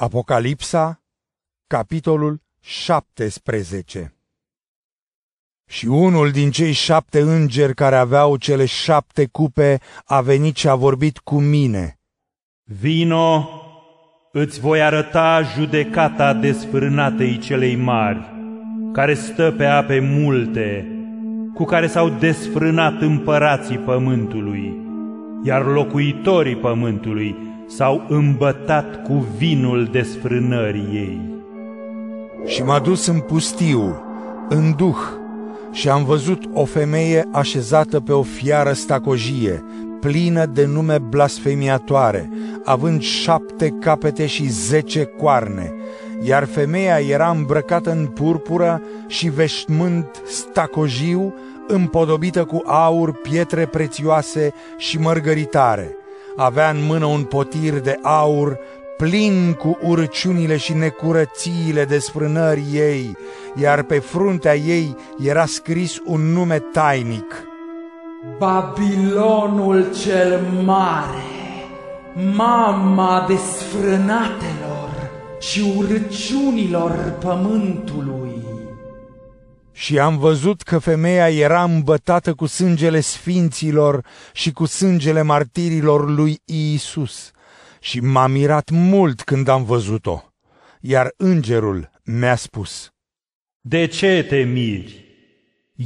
Apocalipsa, capitolul 17 Și unul din cei șapte îngeri care aveau cele șapte cupe a venit și a vorbit cu mine. Vino, îți voi arăta judecata desfrânatei celei mari, care stă pe ape multe, cu care s-au desfrânat împărații pământului, iar locuitorii pământului s-au îmbătat cu vinul desfrânării ei. Și m-a dus în pustiu, în duh, și am văzut o femeie așezată pe o fiară stacojie, plină de nume blasfemiatoare, având șapte capete și zece coarne, iar femeia era îmbrăcată în purpură și veșmânt stacojiu, împodobită cu aur, pietre prețioase și mărgăritare avea în mână un potir de aur plin cu urciunile și necurățiile desfrânării ei, iar pe fruntea ei era scris un nume tainic. Babilonul cel mare, mama desfrânatelor și urciunilor pământului. Și am văzut că femeia era îmbătată cu sângele sfinților și cu sângele martirilor lui Iisus. Și m-a mirat mult când am văzut-o. Iar îngerul mi-a spus, De ce te miri?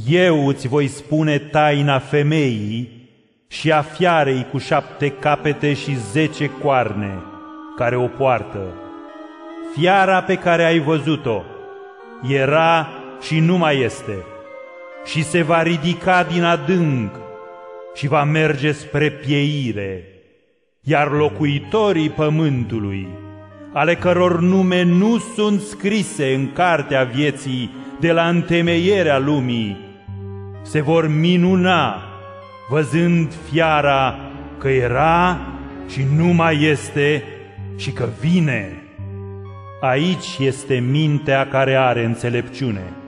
Eu îți voi spune taina femeii și a fiarei cu șapte capete și zece coarne care o poartă. Fiara pe care ai văzut-o era și nu mai este, și se va ridica din adânc și va merge spre pieire, iar locuitorii pământului, ale căror nume nu sunt scrise în cartea vieții de la întemeierea lumii, se vor minuna văzând fiara că era și nu mai este și că vine. Aici este mintea care are înțelepciune.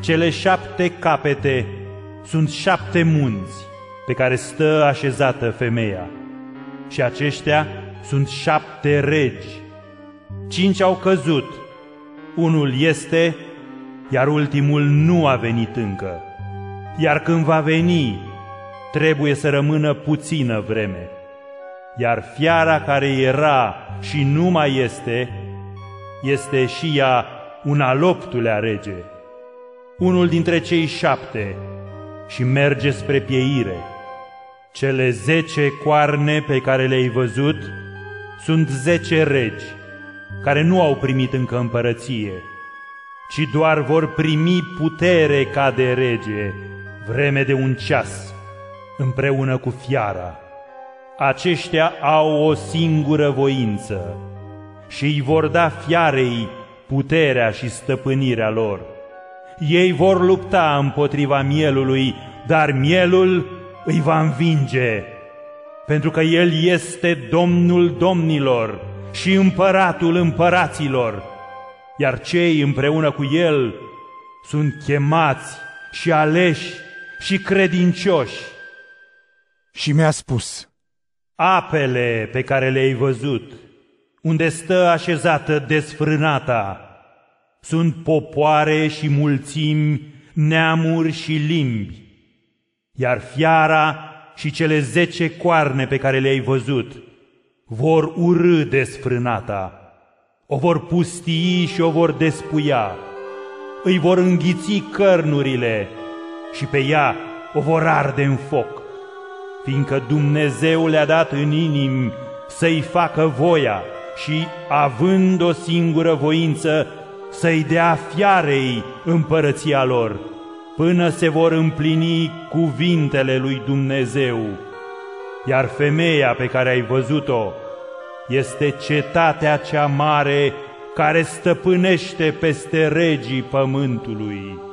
Cele șapte capete sunt șapte munți pe care stă așezată femeia și aceștia sunt șapte regi. Cinci au căzut, unul este, iar ultimul nu a venit încă. Iar când va veni, trebuie să rămână puțină vreme. Iar fiara care era și nu mai este, este și ea un al optulea rege unul dintre cei șapte și merge spre pieire. Cele zece coarne pe care le-ai văzut sunt zece regi, care nu au primit încă împărăție, ci doar vor primi putere ca de rege, vreme de un ceas, împreună cu fiara. Aceștia au o singură voință și îi vor da fiarei puterea și stăpânirea lor ei vor lupta împotriva mielului, dar mielul îi va învinge, pentru că el este Domnul domnilor și împăratul împăraților, iar cei împreună cu el sunt chemați și aleși și credincioși. Și mi-a spus, Apele pe care le-ai văzut, unde stă așezată desfrânata, sunt popoare și mulțimi, neamuri și limbi, iar fiara și cele zece coarne pe care le-ai văzut vor urâ desfrânata, o vor pustii și o vor despuia, îi vor înghiți cărnurile și pe ea o vor arde în foc, fiindcă Dumnezeu le-a dat în inim să-i facă voia și, având o singură voință, să-i dea fiarei împărăția lor, până se vor împlini cuvintele lui Dumnezeu. Iar femeia pe care ai văzut-o este cetatea cea mare care stăpânește peste regii pământului.